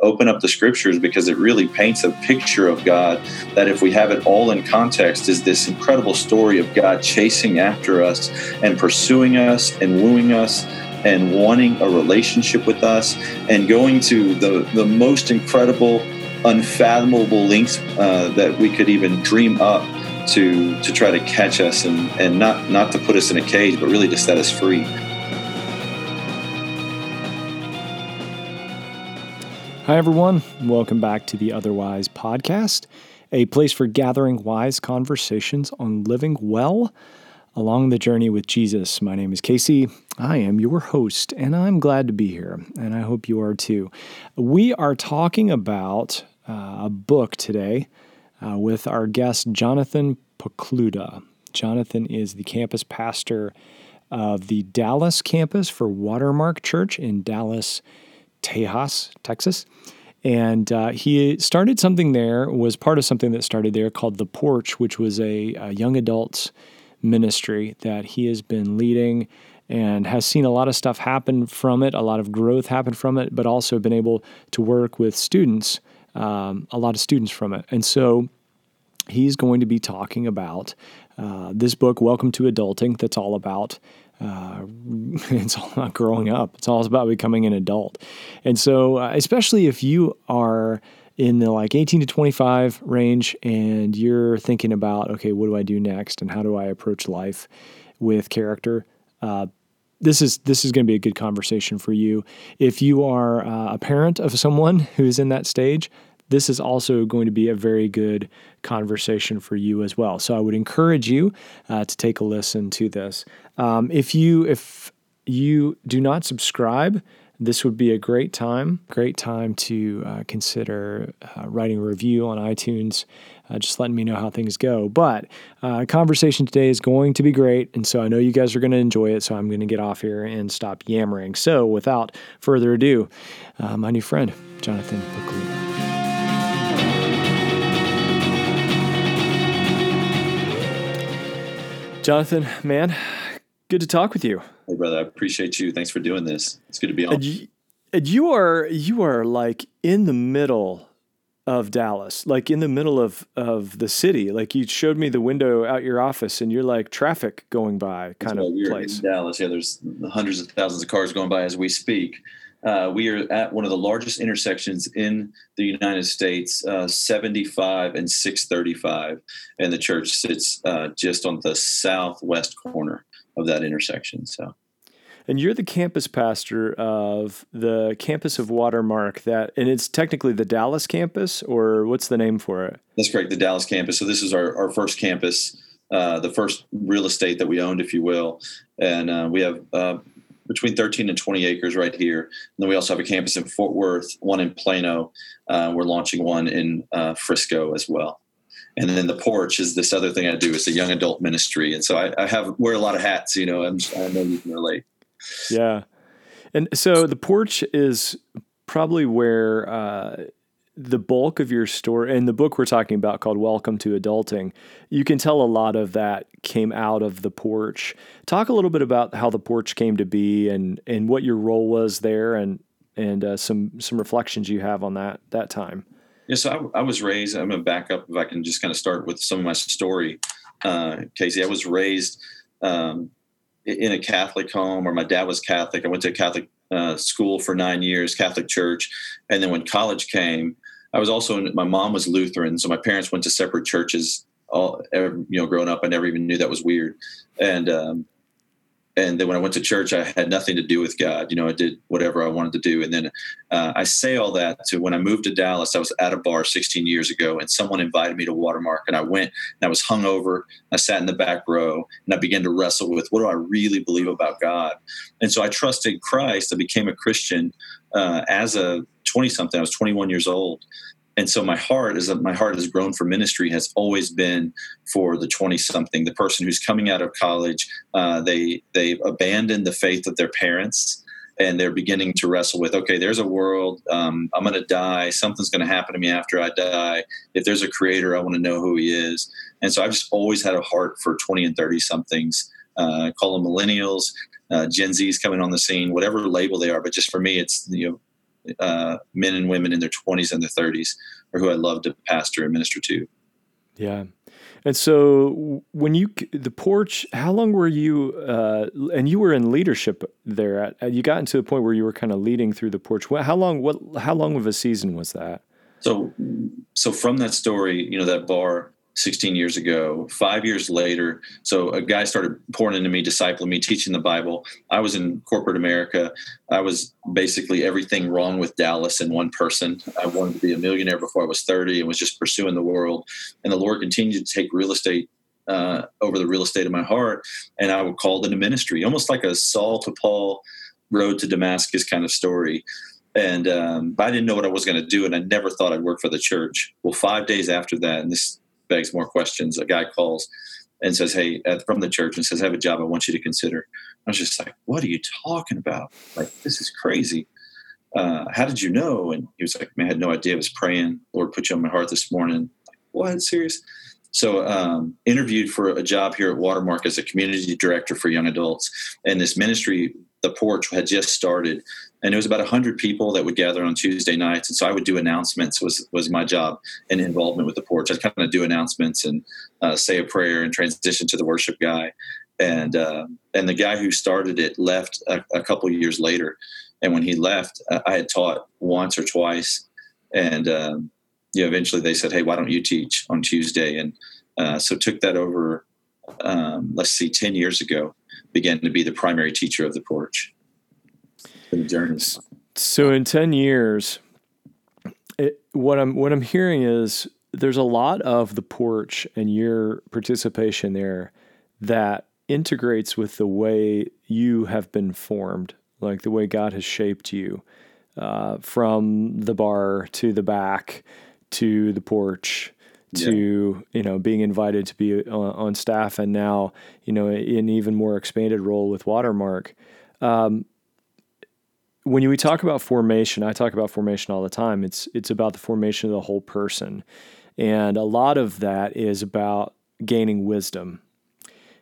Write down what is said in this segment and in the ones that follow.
open up the scriptures because it really paints a picture of God that, if we have it all in context, is this incredible story of God chasing after us and pursuing us and wooing us and wanting a relationship with us and going to the, the most incredible, unfathomable lengths uh, that we could even dream up to to try to catch us and, and not not to put us in a cage, but really to set us free. Hi, everyone. Welcome back to the Otherwise podcast, a place for gathering wise conversations on living well along the journey with Jesus. My name is Casey. I am your host, and I'm glad to be here, and I hope you are too. We are talking about uh, a book today uh, with our guest, Jonathan Pokluda. Jonathan is the campus pastor of the Dallas campus for Watermark Church in Dallas, Tejas, Texas. And uh, he started something there, was part of something that started there called The Porch, which was a, a young adults ministry that he has been leading and has seen a lot of stuff happen from it, a lot of growth happen from it, but also been able to work with students, um, a lot of students from it. And so he's going to be talking about uh, this book, Welcome to Adulting, that's all about uh, it's all about growing up. It's all about becoming an adult. And so, uh, especially if you are in the like 18 to 25 range and you're thinking about, okay, what do I do next and how do I approach life with character? Uh, this is this is going to be a good conversation for you. If you are uh, a parent of someone who's in that stage, this is also going to be a very good conversation for you as well. So I would encourage you uh, to take a listen to this. Um, if you if you do not subscribe, this would be a great time, great time to uh, consider uh, writing a review on iTunes, uh, just letting me know how things go. But uh, conversation today is going to be great, and so I know you guys are going to enjoy it. So I'm going to get off here and stop yammering. So without further ado, uh, my new friend Jonathan Pokluda. Jonathan, man, good to talk with you. Hey, brother, I appreciate you. Thanks for doing this. It's good to be on. And you, and you are you are like in the middle of Dallas, like in the middle of of the city. Like you showed me the window out your office, and you're like traffic going by kind of place. Dallas, yeah. There's hundreds of thousands of cars going by as we speak. Uh, we are at one of the largest intersections in the United States, uh, 75 and 635, and the church sits uh, just on the southwest corner of that intersection. So, and you're the campus pastor of the campus of Watermark. That and it's technically the Dallas campus, or what's the name for it? That's correct, the Dallas campus. So this is our, our first campus. Uh, the first real estate that we owned, if you will, and uh, we have uh, between 13 and 20 acres right here. And then we also have a campus in Fort Worth, one in Plano. Uh, we're launching one in uh, Frisco as well. And then the porch is this other thing I do. It's a young adult ministry, and so I, I have wear a lot of hats. You know, I'm, I know you can relate. Yeah, and so the porch is probably where uh, the bulk of your story and the book we're talking about called Welcome to Adulting, you can tell a lot of that came out of the porch. Talk a little bit about how the porch came to be and and what your role was there and and uh, some some reflections you have on that that time. Yeah, so I, I, was raised. I'm gonna back up if I can just kind of start with some of my story, uh, Casey. I was raised um, in a Catholic home, or my dad was Catholic. I went to a Catholic uh, school for nine years, Catholic church, and then when college came, I was also in, my mom was Lutheran, so my parents went to separate churches. All you know, growing up, I never even knew that was weird. And um, and then when I went to church, I had nothing to do with God. You know, I did whatever I wanted to do. And then uh, I say all that to when I moved to Dallas, I was at a bar 16 years ago, and someone invited me to Watermark, and I went. And I was hungover. I sat in the back row, and I began to wrestle with what do I really believe about God. And so I trusted Christ. I became a Christian uh, as a 20 something. I was 21 years old. And so my heart is that my heart has grown for ministry has always been for the 20 something, the person who's coming out of college. Uh, they, they've abandoned the faith of their parents and they're beginning to wrestle with okay there's a world um, i'm going to die something's going to happen to me after i die if there's a creator i want to know who he is and so i've just always had a heart for 20 and 30 somethings uh, call them millennials uh, gen z's coming on the scene whatever label they are but just for me it's you know uh, men and women in their 20s and their 30s or who I love to pastor and minister to. Yeah. And so when you the porch, how long were you? Uh, and you were in leadership there. At, you got into the point where you were kind of leading through the porch. How long? What? How long of a season was that? So, so from that story, you know, that bar 16 years ago. Five years later, so a guy started pouring into me, discipling me, teaching the Bible. I was in corporate America. I was basically everything wrong with Dallas in one person. I wanted to be a millionaire before I was 30 and was just pursuing the world. And the Lord continued to take real estate uh, over the real estate of my heart. And I would call into ministry, almost like a Saul to Paul road to Damascus kind of story. And um, I didn't know what I was going to do, and I never thought I'd work for the church. Well, five days after that, and this begs more questions. A guy calls and says, "Hey, from the church," and says, "I have a job I want you to consider." I was just like, "What are you talking about? Like, this is crazy." Uh, how did you know? And he was like, "Man, I had no idea. I was praying. Lord put you on my heart this morning." Like, what? Serious? So, um, interviewed for a job here at Watermark as a community director for young adults, and this ministry, the Porch, had just started, and it was about 100 people that would gather on tuesday nights. And so i would do announcements was was my job and involvement with the porch. I'd kind of do announcements and uh, say a prayer and transition to the worship guy. And uh, and the guy who started it left a, a couple years later. And when he left uh, i had taught once or twice. And um, you know, eventually they said hey why don't you teach on tuesday? And uh, so took that over um, let's see 10 years ago began to be the primary teacher of the porch the journey. So in ten years, it, what I'm what I'm hearing is there's a lot of the porch and your participation there that integrates with the way you have been formed, like the way God has shaped you, uh, from the bar to the back to the porch to yeah. you know being invited to be on, on, staff and now you know in even more expanded role with Watermark. Um, when we talk about formation, I talk about formation all the time. It's it's about the formation of the whole person, and a lot of that is about gaining wisdom.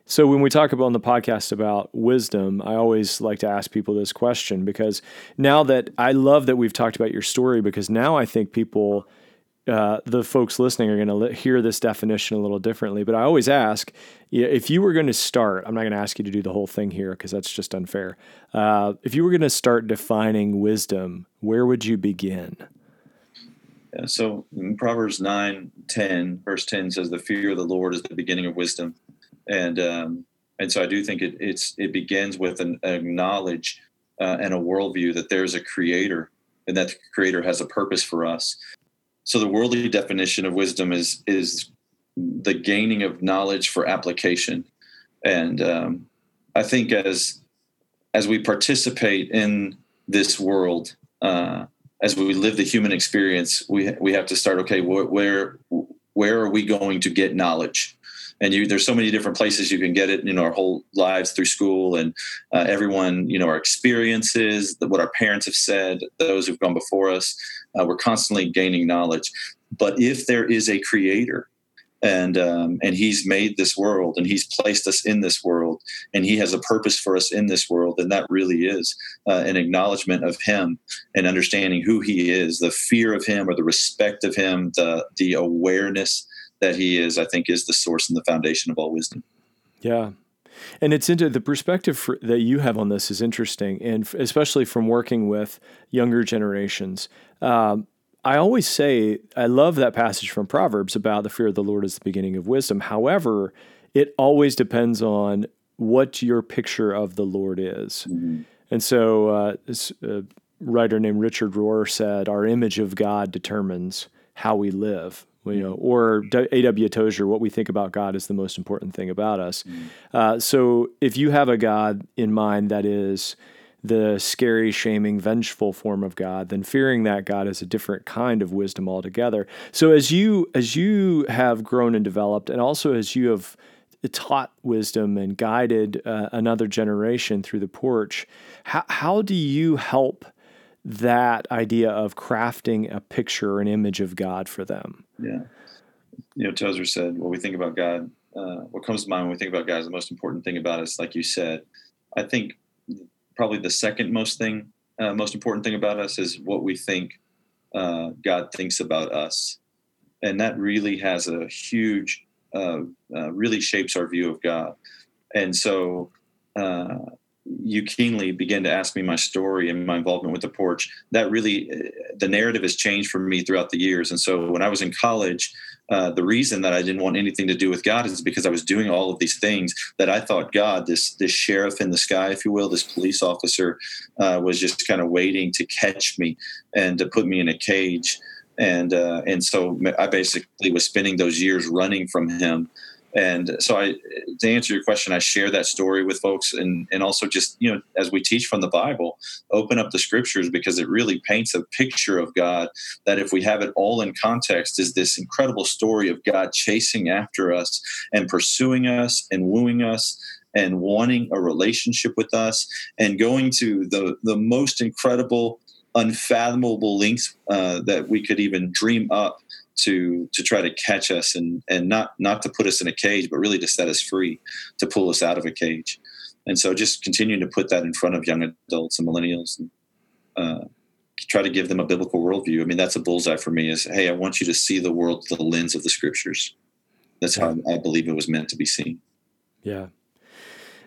So when we talk about on the podcast about wisdom, I always like to ask people this question because now that I love that we've talked about your story because now I think people uh, the folks listening are going to hear this definition a little differently. But I always ask if you were going to start, I'm not going to ask you to do the whole thing here because that's just unfair. Uh, if you were going to start defining wisdom, where would you begin? Yeah, so Proverbs 9, 10, verse 10 says, The fear of the Lord is the beginning of wisdom. And, um, and so I do think it, it's, it begins with an, an knowledge uh, and a worldview that there's a creator and that the creator has a purpose for us so the worldly definition of wisdom is is the gaining of knowledge for application. And um, i think as as we participate in this world uh, as we live the human experience we we have to start okay wh- where where are we going to get knowledge and you, there's so many different places you can get it in our whole lives through school. And uh, everyone you know our experiences what our parents have said those who've gone before us uh, we're constantly gaining knowledge. But if there is a creator and um, and he's made this world and he's placed us in this world and he has a purpose for us in this world and that really is uh, an acknowledgement of him and understanding who he is the fear of him or the respect of him the the awareness that he is, I think, is the source and the foundation of all wisdom. Yeah. And it's into the perspective for, that you have on this is interesting, and f- especially from working with younger generations. Um, I always say I love that passage from Proverbs about the fear of the Lord is the beginning of wisdom. However, it always depends on what your picture of the Lord is. Mm-hmm. And so, uh, this uh, writer named Richard Rohr said, "Our image of God determines how we live." You know, or A.W. Tozer, what we think about God is the most important thing about us. Mm. Uh, so if you have a God in mind that is the scary, shaming, vengeful form of God, then fearing that God is a different kind of wisdom altogether. So as you as you have grown and developed, and also as you have taught wisdom and guided uh, another generation through the porch, how, how do you help that idea of crafting a picture, an image of God for them. Yeah. You know, Tozer said, "What we think about God, uh, what comes to mind when we think about God is the most important thing about us, like you said. I think probably the second most thing uh, most important thing about us is what we think uh, God thinks about us, and that really has a huge, uh, uh really shapes our view of God. And so, uh, you keenly begin to ask me my story and my involvement with the porch. That really, uh, the narrative has changed for me throughout the years. And so, when I was in college, uh, the reason that I didn't want anything to do with God is because I was doing all of these things that I thought God, this this sheriff in the sky, if you will, this police officer, uh, was just kind of waiting to catch me and to put me in a cage. And uh, and so I basically was spending those years running from Him and so i to answer your question i share that story with folks and and also just you know as we teach from the bible open up the scriptures because it really paints a picture of god that if we have it all in context is this incredible story of god chasing after us and pursuing us and wooing us and wanting a relationship with us and going to the the most incredible unfathomable lengths uh, that we could even dream up to to try to catch us and and not not to put us in a cage, but really to set us free, to pull us out of a cage. And so, just continuing to put that in front of young adults and millennials, and uh, try to give them a biblical worldview. I mean, that's a bullseye for me. Is hey, I want you to see the world through the lens of the scriptures. That's how I believe it was meant to be seen. Yeah.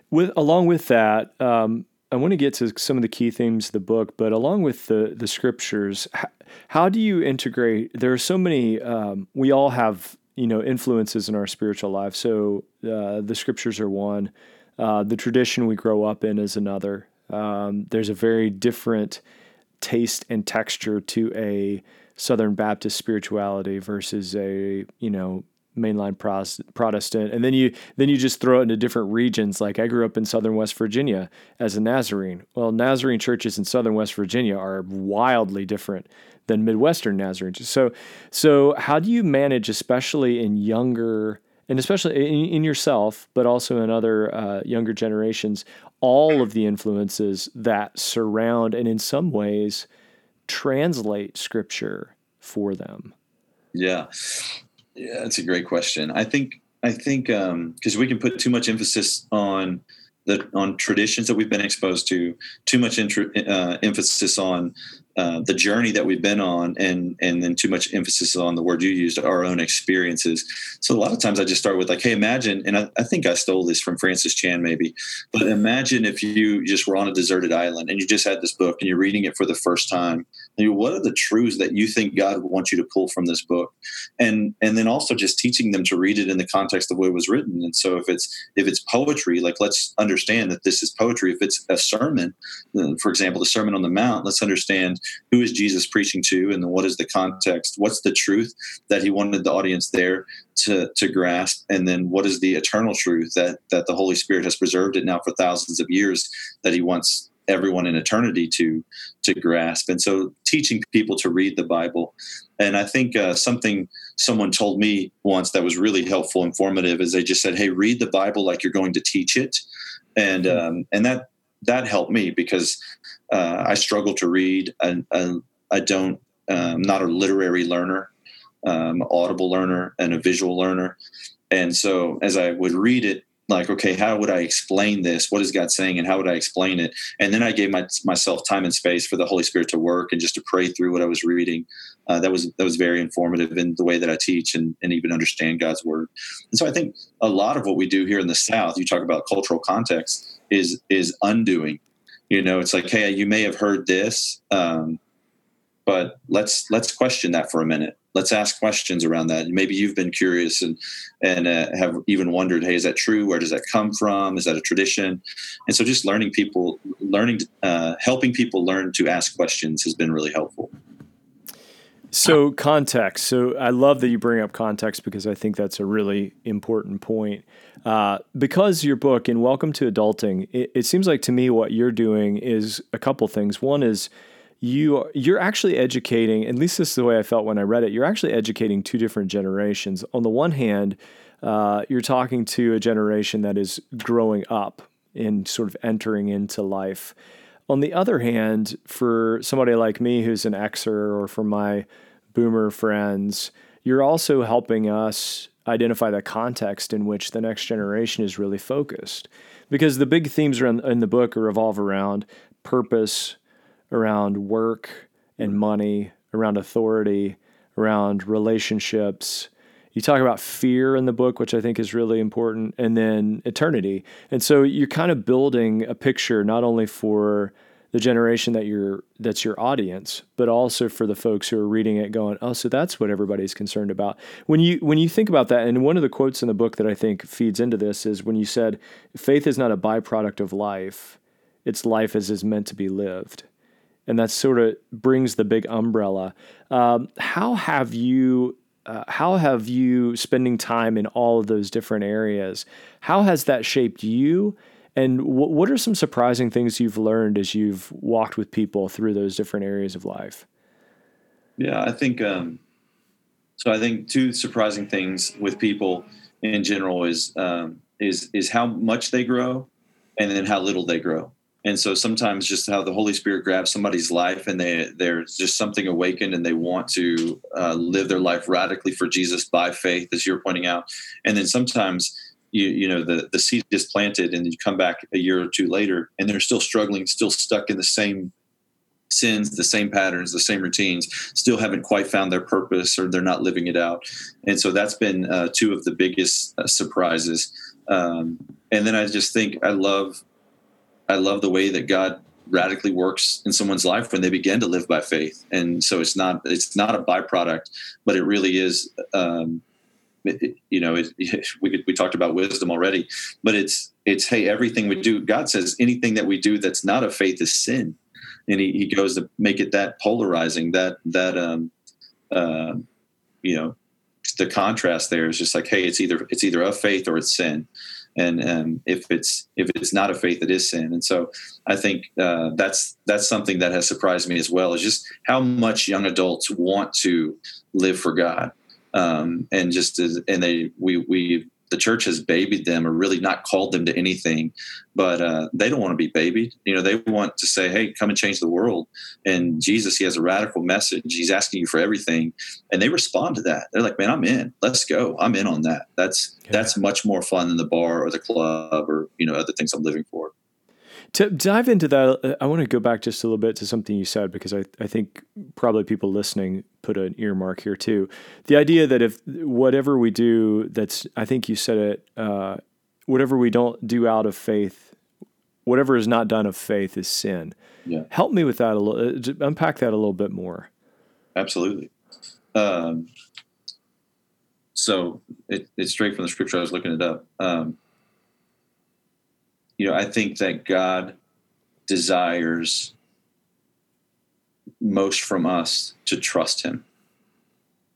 With along with that, um, I want to get to some of the key themes of the book, but along with the the scriptures, how, how do you integrate? There are so many. Um, we all have you know influences in our spiritual life. So uh, the scriptures are one. Uh, the tradition we grow up in is another. Um, there's a very different taste and texture to a Southern Baptist spirituality versus a you know mainline Protestant, and then you then you just throw it into different regions. Like I grew up in Southern West Virginia as a Nazarene. Well, Nazarene churches in Southern West Virginia are wildly different than Midwestern Nazarenes. So, so how do you manage, especially in younger and especially in, in yourself, but also in other uh, younger generations, all of the influences that surround and in some ways translate Scripture for them? Yeah, yeah, that's a great question. I think I think because um, we can put too much emphasis on the on traditions that we've been exposed to, too much uh, emphasis on uh, the journey that we've been on and and then too much emphasis on the word you used our own experiences so a lot of times i just start with like hey imagine and i, I think i stole this from francis chan maybe but imagine if you just were on a deserted island and you just had this book and you're reading it for the first time you know, what are the truths that you think god would want you to pull from this book? And and then also just teaching them to read it in the context of what it was written. And so if it's if it's poetry like let's understand that this is poetry. If it's a sermon uh, for example the sermon on the mount let's understand who is Jesus preaching to, and then what is the context? What's the truth that he wanted the audience there to to grasp, and then what is the eternal truth that that the Holy Spirit has preserved it now for thousands of years that he wants everyone in eternity to to grasp and so teaching people to read the bible and i think uh, something someone told me once that was really helpful informative is they just said hey read the bible like you're going to teach it and hmm. um, and that that helped me because uh, I struggle to read. I, I, I don't, I'm um, not a literary learner, um, audible learner, and a visual learner. And so as I would read it, like, okay, how would I explain this? What is God saying, and how would I explain it? And then I gave my, myself time and space for the Holy Spirit to work and just to pray through what I was reading. Uh, that was that was very informative in the way that I teach and, and even understand God's word. And so I think a lot of what we do here in the South, you talk about cultural context, is is undoing you know it's like hey you may have heard this um, but let's let's question that for a minute let's ask questions around that maybe you've been curious and and uh, have even wondered hey is that true where does that come from is that a tradition and so just learning people learning uh, helping people learn to ask questions has been really helpful so context. So I love that you bring up context because I think that's a really important point. Uh, because your book in Welcome to Adulting, it, it, seems like to me what you're doing is a couple things. One is you you're actually educating. At least this is the way I felt when I read it. You're actually educating two different generations. On the one hand, uh, you're talking to a generation that is growing up and sort of entering into life. On the other hand, for somebody like me who's an Xer or for my boomer friends, you're also helping us identify the context in which the next generation is really focused. Because the big themes in the book revolve around purpose, around work and money, around authority, around relationships. You talk about fear in the book, which I think is really important, and then eternity. And so you're kind of building a picture not only for the generation that you're that's your audience, but also for the folks who are reading it going, "Oh, so that's what everybody's concerned about." When you when you think about that, and one of the quotes in the book that I think feeds into this is when you said, "Faith is not a byproduct of life; it's life as is meant to be lived." And that sort of brings the big umbrella. Um, how have you uh, how have you spending time in all of those different areas? How has that shaped you? And what are some surprising things you've learned as you've walked with people through those different areas of life? Yeah, I think um, so. I think two surprising things with people in general is um, is is how much they grow, and then how little they grow. And so sometimes just how the Holy Spirit grabs somebody's life and they there's just something awakened and they want to uh, live their life radically for Jesus by faith, as you're pointing out. And then sometimes you you know the the seed is planted and you come back a year or two later and they're still struggling still stuck in the same sins the same patterns the same routines still haven't quite found their purpose or they're not living it out and so that's been uh, two of the biggest uh, surprises um, and then i just think i love i love the way that god radically works in someone's life when they begin to live by faith and so it's not it's not a byproduct but it really is um, you know, it, we we talked about wisdom already, but it's it's hey, everything we do. God says anything that we do that's not of faith is sin, and he, he goes to make it that polarizing. That that um, uh, you know, the contrast there is just like hey, it's either it's either of faith or it's sin, and um, if it's if it's not a faith, it is sin. And so I think uh, that's that's something that has surprised me as well is just how much young adults want to live for God um, and just as, and they we we the church has babied them or really not called them to anything but uh, they don't want to be babied. You know they want to say hey come and change the world. And jesus he has a radical message. He's asking you for everything and they respond to that. They're like man i'm in. Let's go. I'm in on that. That's yeah. that's much more fun than the bar or the club or you know other things i'm living for to dive into that, uh, I want to go back just a little bit to something you said because I, I think probably people listening put an earmark here too. The idea that if whatever we do, that's, I think you said it, uh, whatever we don't do out of faith, whatever is not done of faith is sin. Yeah. Help me with that a little, uh, unpack that a little bit more. Absolutely. Um, so it, it's straight from the scripture. I was looking it up. Um, you know, I think that God desires most from us to trust Him,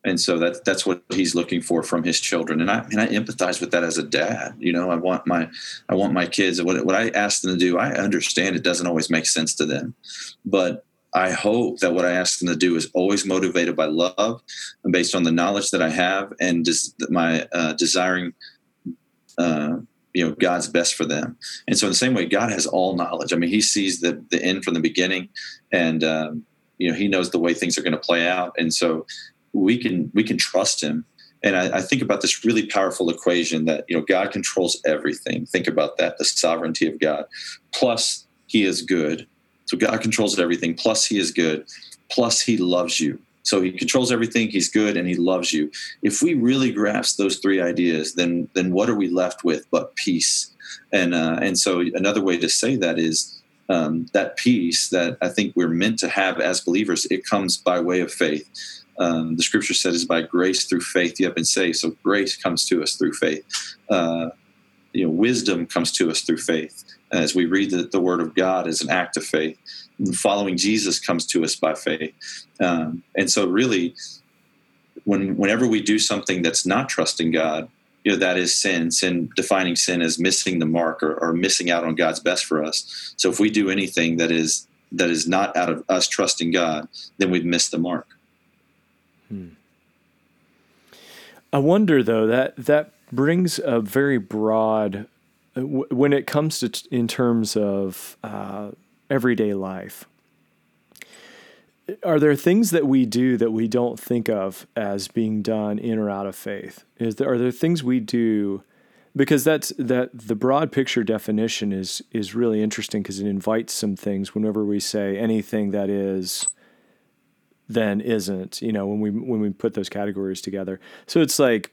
and so that's that's what He's looking for from His children. And I and I empathize with that as a dad. You know, I want my I want my kids. What what I ask them to do, I understand it doesn't always make sense to them, but I hope that what I ask them to do is always motivated by love and based on the knowledge that I have and just my uh, desiring uh, you know God's best for them. And so in the same way, God has all knowledge. I mean, He sees the the end from the beginning, and um, you know He knows the way things are going to play out. And so we can we can trust Him. And I, I think about this really powerful equation that you know God controls everything. Think about that: the sovereignty of God, plus He is good. So God controls everything. Plus He is good. Plus He loves you. So he controls everything. He's good and he loves you. If we really grasp those three ideas, then then what are we left with but peace? And uh, and so another way to say that is um, that peace that I think we're meant to have as believers. It comes by way of faith. Um, the scripture says, it's "By grace through faith you have been saved." So grace comes to us through faith. Uh, you know, wisdom comes to us through faith as we read the, the word of God as an act of faith following Jesus comes to us by faith. Um, and so, really, when whenever we do something that's not trusting God, you know that is sin. Sin defining sin as missing the mark or, or missing out on God's best for us. So, if we do anything that is that is not out of us trusting God, then we've missed the mark. Hmm. I wonder though that that brings a very broad when it comes to in terms of uh, everyday life. Are there things that we do that we don't think of as being done in or out of faith? Is there, are there things we do because that's that the broad picture definition is is really interesting because it invites some things whenever we say anything that is then isn't you know when we when we put those categories together so it's like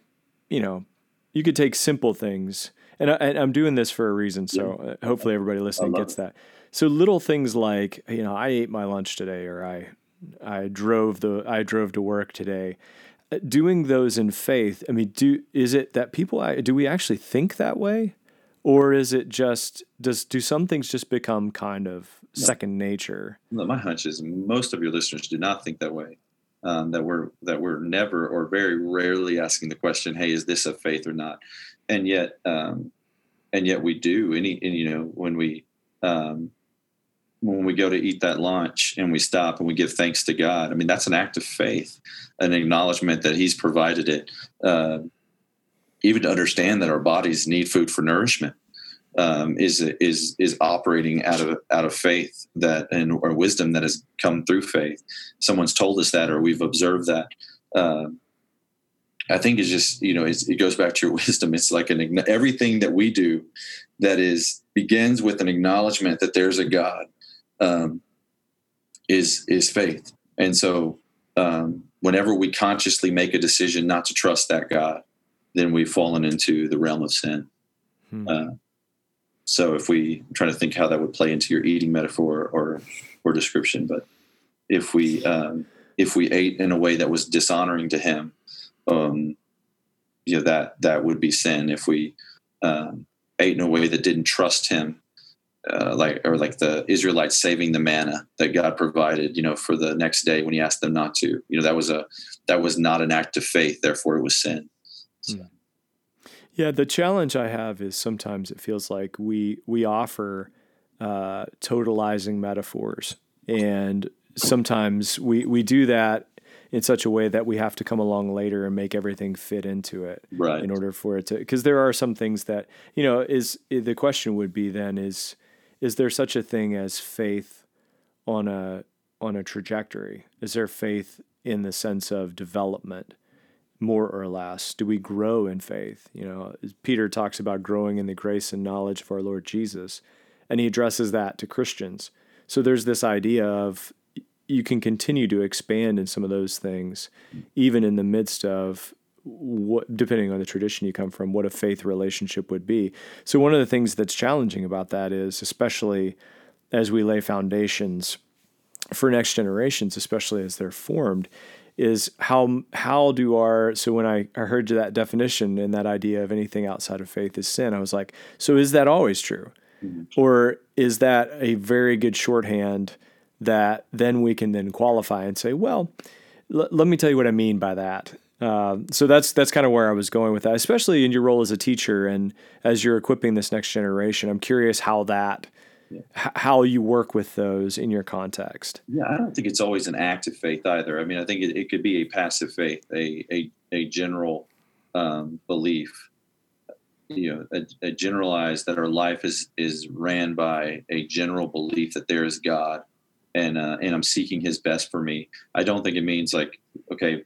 you know you could take simple things and, I, am doing this for a reason so yeah. Uh, hopefully everybody listening gets it. that so little things like you know i ate my lunch today or i i drove the i drove to work today doing those in faith, I mean, do is it that people do we actually think that way, or is it just does do some things just become kind of no. second nature? No, my hunch is most of your listeners do not think that way. Um, that we're that we're never or very rarely asking the question, "Hey, is this a faith or not?" And yet, um, and yet we do. Any, and, you know, when we um, when we go to eat that lunch and we stop and we give thanks to God, I mean, that's an act of faith, an acknowledgement that He's provided it. Uh, even to understand that our bodies need food for nourishment um, is is is operating out of out of faith that and or wisdom that has come through faith. Someone's told us that, or we've observed that. Uh, I think it's just you know it's, it goes back to your wisdom. It's like an everything that we do that is begins with an acknowledgement that there's a God um, is is faith. And so, um, whenever we consciously make a decision not to trust that God, then we've fallen into the realm of sin. Hmm. Uh, so, if we try to think how that would play into your eating metaphor or or description, but if we um, if we ate in a way that was dishonoring to Him, um, you know that that would be sin. If we um, ate in a way that didn't trust Him, uh, like or like the Israelites saving the manna that God provided, you know, for the next day when He asked them not to. You know, that was a that was not an act of faith. Therefore, it was sin. So. Hmm. Yeah, the challenge I have is sometimes it feels like we we offer uh, totalizing metaphors, and sometimes we we do that in such a way that we have to come along later and make everything fit into it right. in order for it to because there are some things that you know is the question would be then is is there such a thing as faith on a on a trajectory? Is there faith in the sense of development, more or less? Do we grow in faith? You know, Peter talks about growing in the grace and knowledge of our Lord Jesus, and he addresses that to Christians. So there's this idea of you can continue to expand in some of those things, even in the midst of what depending on the tradition you come from what a faith relationship would be so one of the things that's challenging about that is especially as we lay foundations for next generations especially as they're formed is how how do our so when I, I heard that definition and that idea of anything outside of faith is sin i was like so is that always true mm-hmm. or is that a very good shorthand that then we can then qualify and say well l- let me tell you what i mean by that uh, so that's that's kind of where I was going with that, especially in your role as a teacher and as you're equipping this next generation. I'm curious how that yeah. h- how you work with those in your context. Yeah, I don't think it's always an active faith either. I mean, I think it, it could be a passive faith, a a, a general um, belief, you know, a, a generalized that our life is is ran by a general belief that there is God, and uh, and I'm seeking His best for me. I don't think it means like okay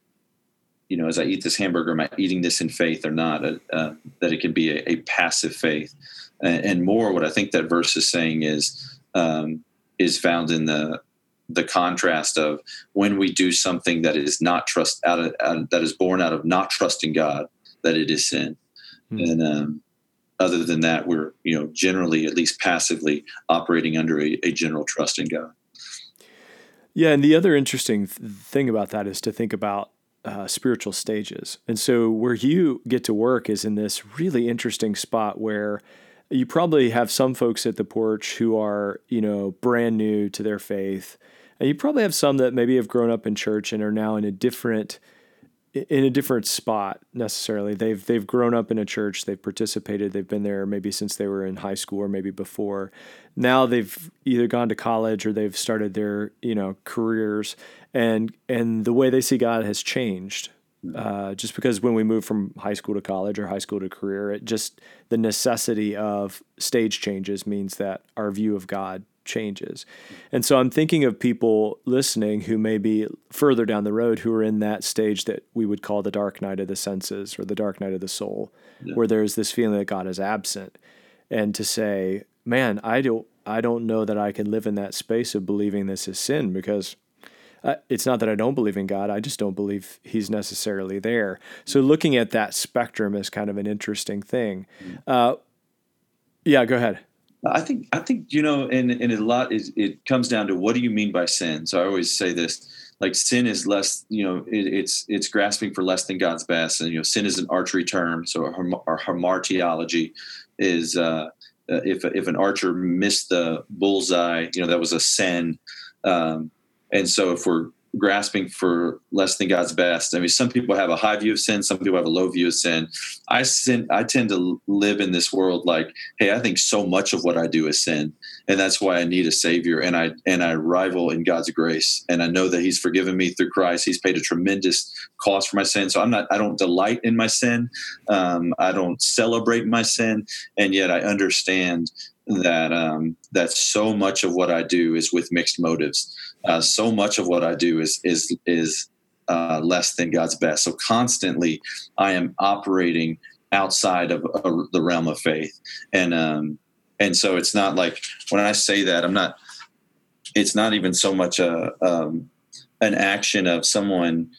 you know, as I eat this hamburger, am I eating this in faith or not? Uh, uh, that it can be a, a passive faith, and, more. What I think that verse is saying is um, is found in the the contrast of when we do something that is not trust out of, out of that is born out of not trusting God, that it is sin, hmm. and um, other than that, we're you know generally at least passively operating under a, a general trust in God. Yeah, and the other interesting th- thing about that is to think about uh, spiritual stages. And so, where you get to work is in this really interesting spot where you probably have some folks at the porch who are, you know, brand new to their faith. And you probably have some that maybe have grown up in church and are now in a different in a different spot necessarily. They've they've grown up in a church, they've participated, they've been there maybe since they were in high school or maybe before. Now they've either gone to college or they've started their, you know, careers and and the way they see God has changed. Uh, just because when we move from high school to college or high school to career, it just the necessity of stage changes means that our view of God changes. And so I'm thinking of people listening who may be further down the road who are in that stage that we would call the dark night of the senses or the dark night of the soul, yeah. where there's this feeling that God is absent. And to say, man, I don't I don't know that I can live in that space of believing this is sin because uh, it's not that I don't believe in God, I just don't believe He's necessarily there. So looking at that spectrum is kind of an interesting thing. Mm. Uh, yeah, go ahead. I think I think you know, and and a lot is it comes down to what do you mean by sin. So I always say this: like sin is less, you know, it, it's it's grasping for less than God's best, and you know, sin is an archery term. So our, our hamartiology is uh, uh, if if an archer missed the bullseye, you know, that was a sin. Um, and so if we're grasping for less than God's best. I mean, some people have a high view of sin, some people have a low view of sin. I sin, I tend to live in this world like, hey, I think so much of what I do is sin, and that's why I need a savior, and I and I rival in God's grace, and I know that He's forgiven me through Christ. He's paid a tremendous cost for my sin, so I'm not, I don't delight in my sin, um, I don't celebrate my sin, and yet I understand that um, that so much of what I do is with mixed motives. Uh, so much of what I do is is is uh, less than God's best. So constantly, I am operating outside of uh, the realm of faith, and um, and so it's not like when I say that I'm not. It's not even so much a um, an action of someone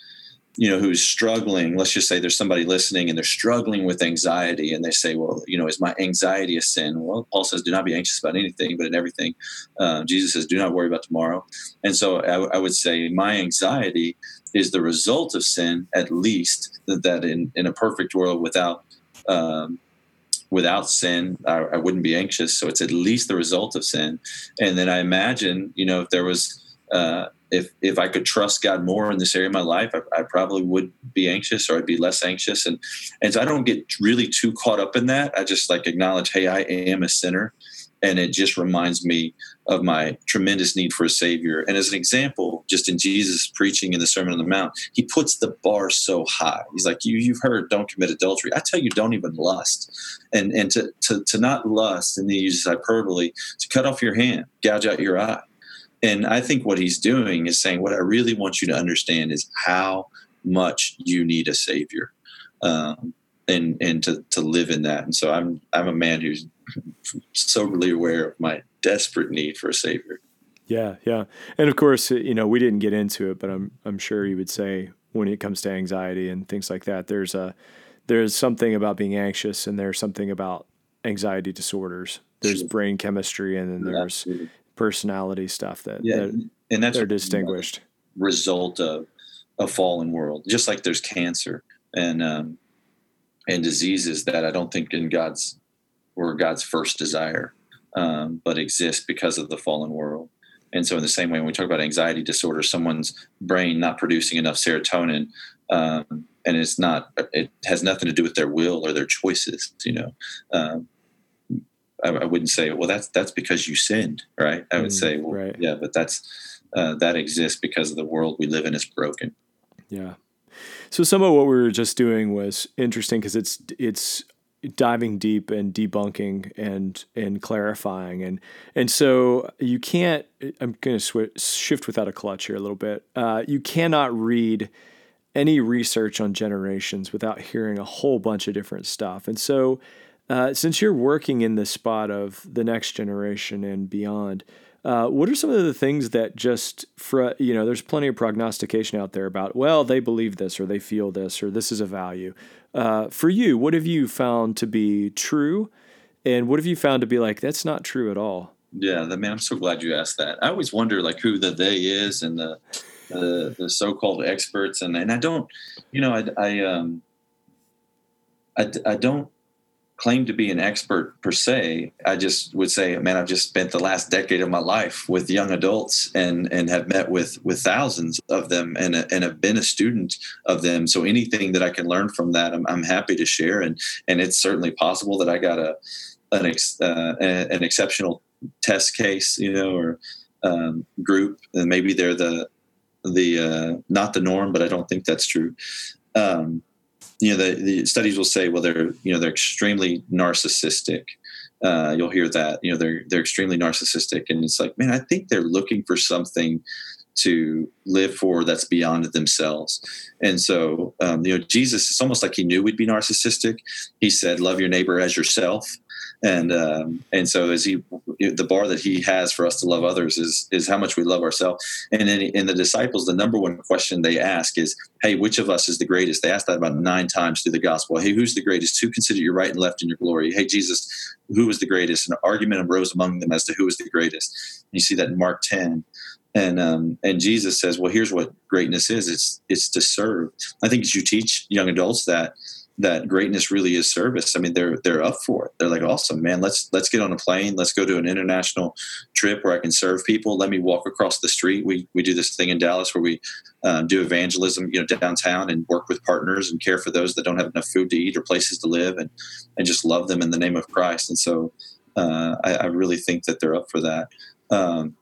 you know who's struggling let's just say there's somebody listening and they're struggling with anxiety and they say well you know is my anxiety a sin? Well paul says do not be anxious about anything but in everything uh, jesus says do not worry about tomorrow. And so I, I, would say my anxiety is the result of sin at least that in, in a perfect world without um, without sin I, I wouldn't be anxious. So it's at least the result of sin. And then i imagine you know if there was uh, if if I could trust God more in this area of my life, I, I, probably would be anxious or I'd be less anxious. And so I don't get really too caught up in that. I just like acknowledge, hey, I am a sinner. And it just reminds me of my tremendous need for a savior. And as an example, just in Jesus preaching in the Sermon on the Mount, he puts the bar so high. He's like, you, you've heard, don't commit adultery. I tell you, don't even lust. And and to to, to not lust, and then he uses hyperbole, to cut off your hand, gouge out your eye and I think what he's doing is saying, what I really want you to understand is how much you need a savior, um, and and to to live in that. And so I'm I'm a man who's soberly aware of my desperate need for a savior. Yeah, yeah, and of course, you know, we didn't get into it, but I'm I'm sure you would say when it comes to anxiety and things like that, there's a there's something about being anxious, and there's something about anxiety disorders. There's brain chemistry, and then there's Absolutely personality stuff that, yeah, that and that's they're distinguished. Result of a fallen world, just like there's cancer and um, and diseases that I don't think in God's were God's first desire, um, but exist because of the fallen world. And so, in the same way, when we talk about anxiety disorder, someone's brain not producing enough serotonin, um, and it's not, it has nothing to do with their will or their choices. You know, um, I, I, wouldn't say, well, that's that's because you sinned, right? I would mm, say, well, right. yeah, but that's uh, that exists because of the world we live in is broken. Yeah. So some of what we were just doing was interesting because it's it's diving deep and debunking and and clarifying and and so you can't. I'm going to sw- shift without a clutch here a little bit. Uh, you cannot read any research on generations without hearing a whole bunch of different stuff, and so uh, since you're working in the spot of the next generation and beyond, uh, what are some of the things that just, for, you know, there's plenty of prognostication out there about, well, they believe this or they feel this or this is a value. Uh, for you, what have you found to be true? And what have you found to be like, that's not true at all? Yeah, I mean, I'm so glad you asked that. I always wonder like who the they is and the, the, the so-called experts. And, and I don't, you know, I, I, um, I, I don't claim to be an expert per se. I just would say, man, I've just spent the last decade of my life with young adults and and have met with with thousands of them and and have been a student of them. So anything that I can learn from that, I'm, I'm happy to share. And and it's certainly possible that I got a an ex, uh, an exceptional test case, you know, or um, group, and maybe they're the the uh, not the norm, but I don't think that's true. Um, you know the, the studies will say well they're you know they're extremely narcissistic uh, you'll hear that you know they're they're extremely narcissistic, and it's like, man, I think they're looking for something to live for that's beyond themselves. And so, um, you know, Jesus, it's almost like he knew we'd be narcissistic. He said, "Love your neighbor as yourself." And um, and so as he the bar that he has for us to love others is is how much we love ourselves. And in, in the disciples the number one question they ask is hey which of us is the greatest? They ask that about nine times through the gospel. Hey who's the greatest? Who consider your right and left in your glory? Hey jesus who was the greatest? An argument arose among them as to who was the greatest. And you see that in mark 10 and um, and Jesus says, "Well, here's what greatness is. It's it's to serve." I think as you teach young adults that that greatness really is service. I mean, they're they're up for it. They're like, awesome, man. Let's let's get on a plane. Let's go to an international trip where I can serve people. Let me walk across the street. We we do this thing in Dallas where we um, do evangelism, you know, downtown and work with partners and care for those that don't have enough food to eat or places to live, and and just love them in the name of Christ. And so, uh, I, I, really think that they're up for that. Um,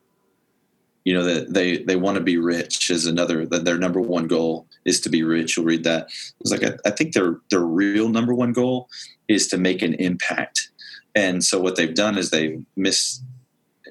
you know that they they want to be rich is another that their number one goal is to be rich. You'll read that. It's like I, I, think their their real number one goal is to make an impact. And so what they've done is they miss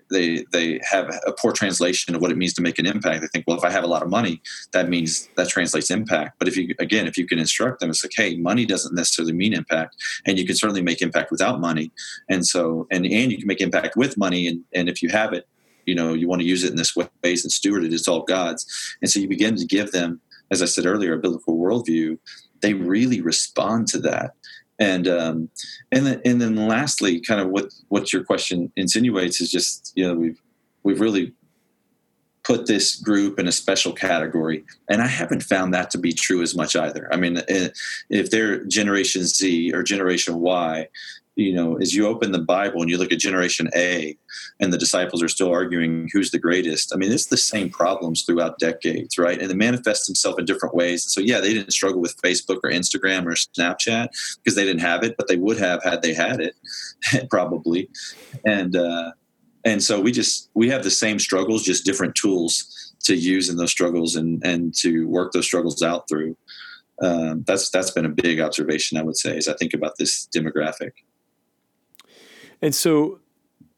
they they have a poor translation of what it means to make an impact. They think well if i have a lot of money that means that translates impact. But if you again if you can instruct them it's like hey money doesn't necessarily mean impact and you can certainly make impact without money. And so and and you can make impact with money and and if you have it you know you want to use it in this ways and steward it it's all god's. And so you begin to give them as i said earlier a biblical worldview. They really respond to that. And um, and then and then lastly kind of what what your question insinuates is just you know we've we've really put this group in a special category. And i haven't found that to be true as much either. I mean eh, if they're generation z or generation y you know, as you open the Bible and you look at Generation A, and the disciples are still arguing who's the greatest. I mean, it's the same problems throughout decades, right? And it manifests themselves in different ways. So, yeah, they didn't struggle with Facebook or Instagram or Snapchat because they didn't have it, but they would have had they had it, probably. And uh, and so we just we have the same struggles, just different tools to use in those struggles and and to work those struggles out through. Um, that's that's been a big observation, I would say, as I think about this demographic. And so,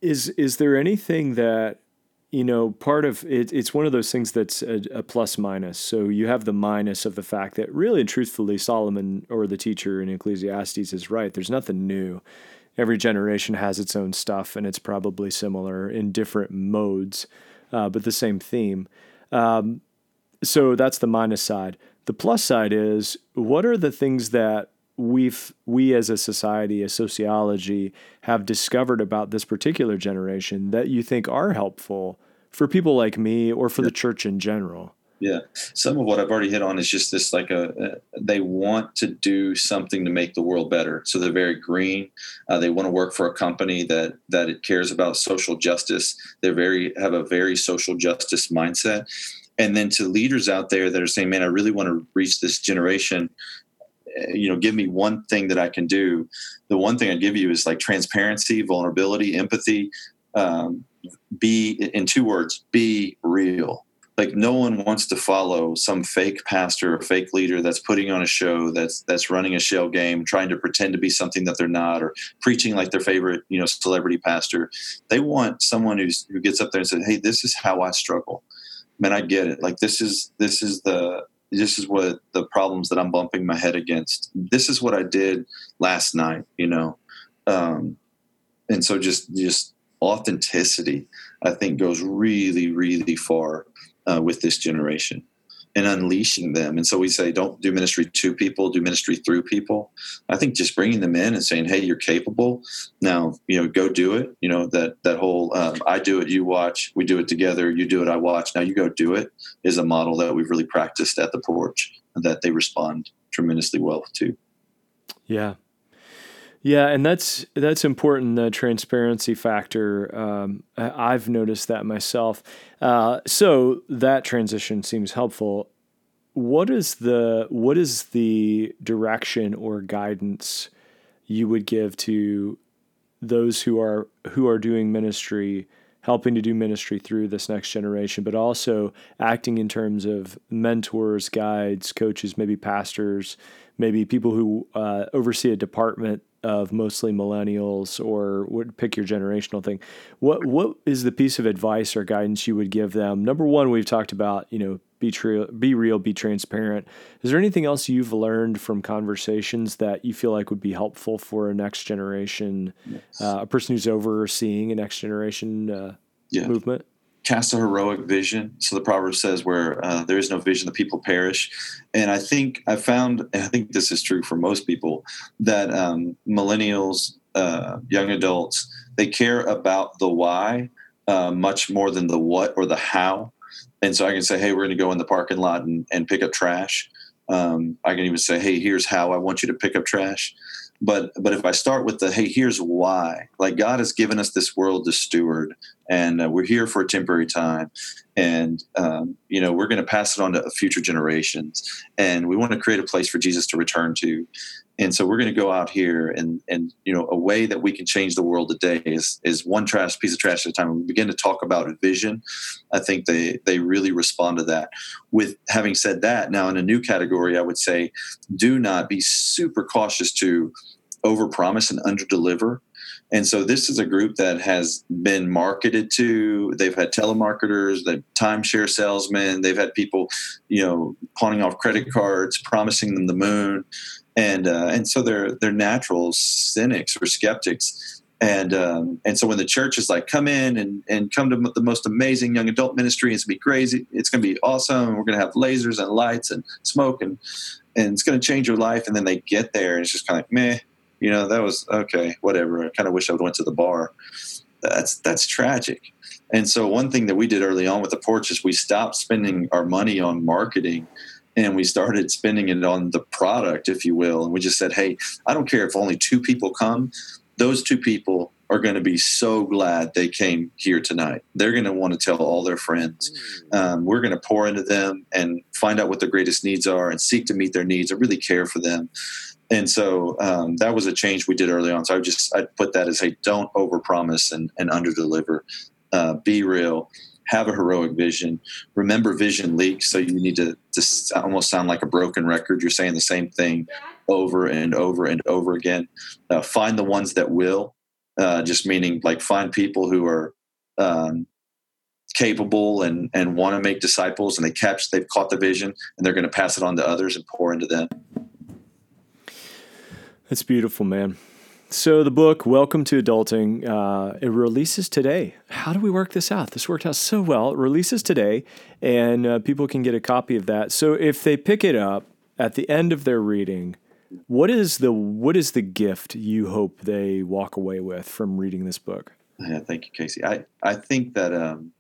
is is there anything that you know part of it, it's one of those things that's a, a, plus minus. So you have the minus of the fact that really and truthfully solomon or the teacher in ecclesiastes is right. There's nothing new. Every generation has its own stuff and it's probably similar in different modes uh, but the same theme. Um, so that's the minus side. The plus side is what are the things that we've we as a society, as sociology, have discovered about this particular generation that you think are helpful for people like me or for yeah. the church in general? Yeah, some of what I've already hit on is just this: like a, a they want to do something to make the world better. So they're very green. Uh, they want to work for a company that that it cares about social justice. They're very have a very social justice mindset. And then to leaders out there that are saying, "Man, I really want to reach this generation," you know give me one thing that i can do. The one thing i give you is like transparency vulnerability empathy um, be in two words be real. Like no one wants to follow some fake pastor or fake leader that's putting on a show that's that's running a shell game trying to pretend to be something that they're not or preaching like their favorite you know celebrity pastor. They want someone who's who gets up there and says hey this is how i struggle. Man i get it. Like this is this is the this is what the problems that I'm bumping my head against. This is what I did last night, you know. Um, and so just just authenticity, I think, goes really really far uh, with this generation and unleashing them. And so we say, don't do ministry to people, do ministry through people. I think just bringing them in and saying, hey, you're capable. Now, you know, go do it. You know, that, that whole um, I do it, you watch, we do it together, you do it, I watch. Now you go do it is a model that we've really practiced at the porch that they respond tremendously well to. Yeah. Yeah, and that's that's important. The transparency factor. Um, I've noticed that myself. Uh, so that transition seems helpful. What is the what is the direction or guidance you would give to those who are who are doing ministry, helping to do ministry through this next generation, but also acting in terms of mentors, guides, coaches, maybe pastors, maybe people who uh, oversee a department of mostly millennials or would pick your generational thing. What what is the piece of advice or guidance you would give them? Number one, we've talked about you know be true, be real, be transparent. Is there anything else you've learned from conversations that you feel like would be helpful for a next generation, yes. uh, a person who's overseeing a next generation uh, yeah. movement? Cast a heroic vision. So the proverb says, "Where uh, there is no vision, the people perish." And I think I found, and I think this is true for most people, that um, millennials, uh, young adults, they care about the why uh, much more than the what or the how. And so I can say, "Hey, we're going to go in the parking lot and, and pick up trash." Um, I can even say, "Hey, here's how I want you to pick up trash." But but if i start with the hey here's why. Like god has given us this world to steward and uh, we're here for a temporary time and um, you know we're going to pass it on to future generations and we want to create a place for jesus to return to. And so we're going to go out here and and you know a way that we can change the world today is is one trash piece of trash at a time. When we begin to talk about a vision i think they they really respond to that. With having said that now in a new category i would say do not be super cautious to overpromise and underdeliver and so this is a group that has been marketed to. They've had telemarketers, they've timeshare salesmen, they've had people, you know, pawning off credit cards, promising them the moon and uh, and so they're they're natural cynics or skeptics. And um, and so when the church is like, come in and, and come to the most amazing young adult ministry, it's gonna be crazy, it's gonna be awesome. We're gonna have lasers and lights and smoke and and it's gonna change your life. And then they get there and it's just kind of like, meh, you know, that was okay, whatever. I kind of wish I would went to the bar. That's that's tragic. And so one thing that we did early on with the porch is we stopped spending our money on marketing and we started spending it on the product, if you will. And we just said, hey, I don't care if only two people come, those two people are going to be so glad they came here tonight. They're going to want to tell all their friends. Mm. Um, we're going to pour into them and find out what their greatest needs are and seek to meet their needs and really care for them. And so um, that was a change we did early on. So I just I put that as hey, don't overpromise and, and underdeliver. Uh, be real have a heroic vision. Remember, vision leaks, so you need to, to almost sound like a broken record. You're saying the same thing over and over and over again. Uh, find the ones that will, uh, just meaning like find people who are um, capable and and want to make disciples, and they catch they've caught the vision, and they're going to pass it on to others and pour into them. That's beautiful, man. So the book, Welcome to Adulting, uh, it releases today. How do we work this out? This worked out so well. It releases today, and uh, people can get a copy of that. So if they pick it up at the end of their reading, what is the what is the gift you hope they walk away with from reading this book? Yeah, thank you, Casey. I I think that um,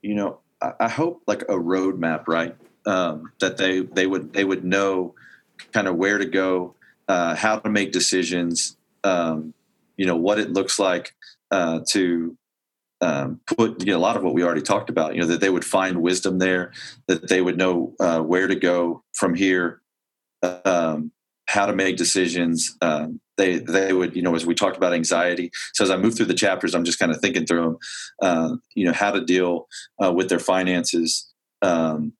you know I, I hope like a roadmap, right? Um, that they they would they would know kind of where to go uh, how to make decisions, um, you know, what it looks like uh, to um, put you know, a lot of what we already talked about, you know, that they would find wisdom there, that they would know uh, where to go from here, um, how to make decisions. Um, they they would you know as we talked about anxiety. So as I move through the chapters, I'm just kind of thinking through them. Uh, you know how to deal uh, with their finances, um,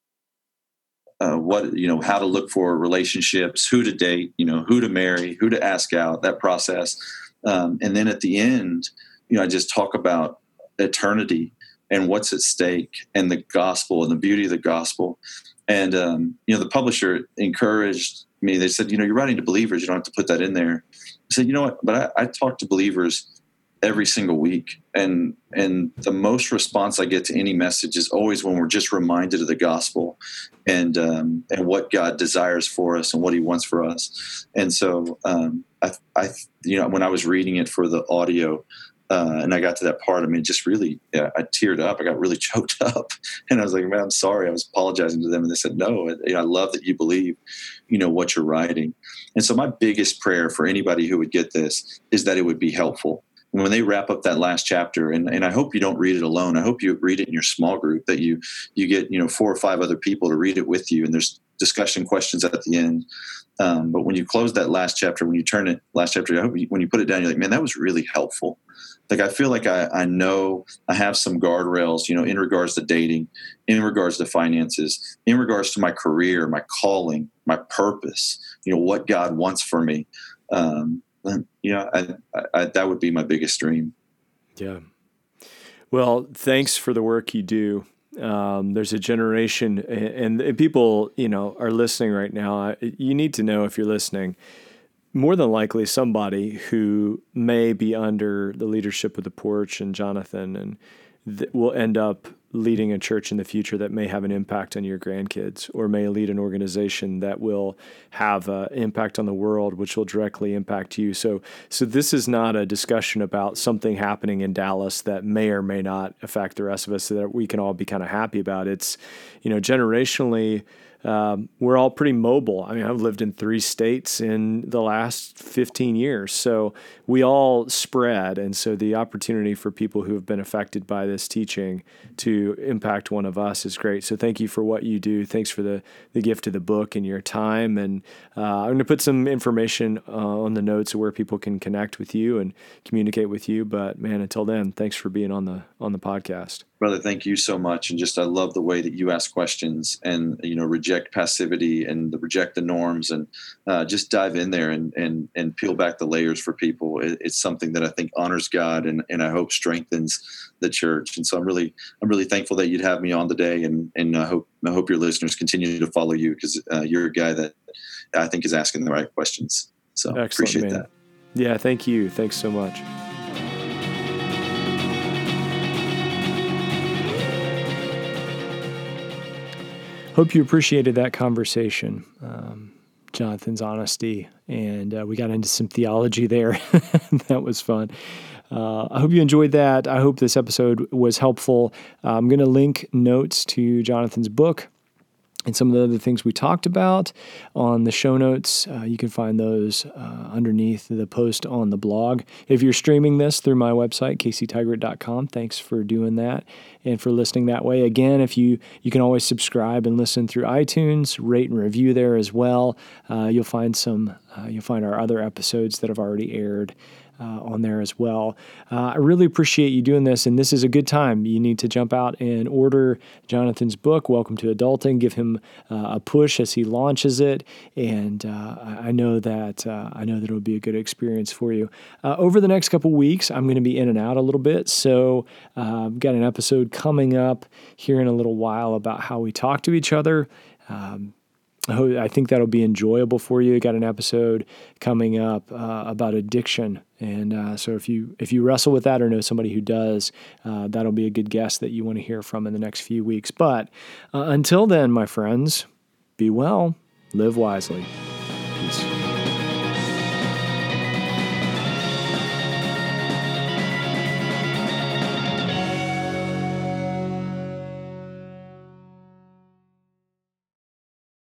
uh, what you know how to look for relationships who to date you know who to marry who to ask out that process. Um, and then at the end you know i just talk about eternity and what's at stake and the gospel and the beauty of the gospel. And um, you know the publisher encouraged me. They said you know you're writing to believers. You don't have to put that in there. I said you know what? But i, I talk to believers every single week and and the most response i get to any message is always when we're just reminded of the gospel and um, and what god desires for us and what he wants for us and so um, I, I you know when i was reading it for the audio uh, and I got to that part. I mean, just really, yeah, I teared up. I got really choked up, and I was like, "Man, I'm sorry." I was apologizing to them, and they said, "No, I, I love that you believe, you know, what you're writing." And so, my biggest prayer for anybody who would get this is that it would be helpful when they wrap up that last chapter and, and i hope you don't read it alone. I hope you read it in your small group that you you get you know four or five other people to read it with you and there's discussion questions at the end. Um, but when you close that last chapter when you turn it last chapter i hope you, when you put it down you're like man that was really helpful. Like i feel like I, I know i have some guardrails you know in regards to dating in regards to finances in regards to my career my calling my purpose you know what god wants for me. Um, yeah, I, I, that would be my biggest dream. Yeah. Well, thanks for the work you do. Um, there's a generation, and, and, people, you know, are listening right now. You need to know if you're listening. More than likely, somebody who may be under the leadership of the porch and Jonathan, and th- will end up leading a church in the future that may have an impact on your grandkids or may lead an organization that will have an impact on the world which will directly impact you. So so this is not a discussion about something happening in Dallas that may or may not affect the rest of us so that we can all be kind of happy about. It's you know generationally um, we're all pretty mobile. I mean, I've lived in three states in the last 15 years. So we all spread. And so the opportunity for people who have been affected by this teaching to impact one of us is great. So thank you for what you do. Thanks for the, the gift of the book and your time. And uh, I'm going to put some information uh, on the notes of where people can connect with you and communicate with you. But man, until then, thanks for being on the on the podcast brother thank you so much and just i love the way that you ask questions and you know reject passivity and reject the norms and uh, just dive in there and and and peel back the layers for people. It, it's something that i think honors god and and i hope strengthens the church. And so i'm really i'm really thankful that you'd have me on today and and i hope i hope your listeners continue to follow you because uh, you're a guy that i think is asking the right questions. So Excellent, appreciate man. that. Yeah thank you. Thanks so much hope you appreciated that conversation. Um, Jonathan's honesty, and uh, we got into some theology there. that was fun. Uh, I hope you enjoyed that. I hope this episode was helpful. Uh, I'm going to link notes to Jonathan's book and some of the other things we talked about on the show notes. Uh, you can find those uh, underneath the post on the blog. If you're streaming this through my website, caseytigert.com, thanks for doing that and for listening that way. Again, if you you can always subscribe and listen through iTunes, rate and review there as well. Uh, you'll find some. Uh, you'll find our other episodes that have already aired uh, on there as well. Uh, I really appreciate you doing this, and this is a good time. You need to jump out and order Jonathan's book, Welcome to Adulting. Give him uh, a push as he launches it, and uh, I know that uh, I know that it'll be a good experience for you. Uh, over the next couple weeks, I'm going to be in and out a little bit, so I've got an episode coming up here in a little while about how we talk to each other. Um, I think that'll be enjoyable for you. Got an episode coming up uh, about addiction, and uh, so if you if you wrestle with that or know somebody who does, uh, that'll be a good guest that you want to hear from in the next few weeks. But uh, until then, my friends, be well, live wisely. Peace.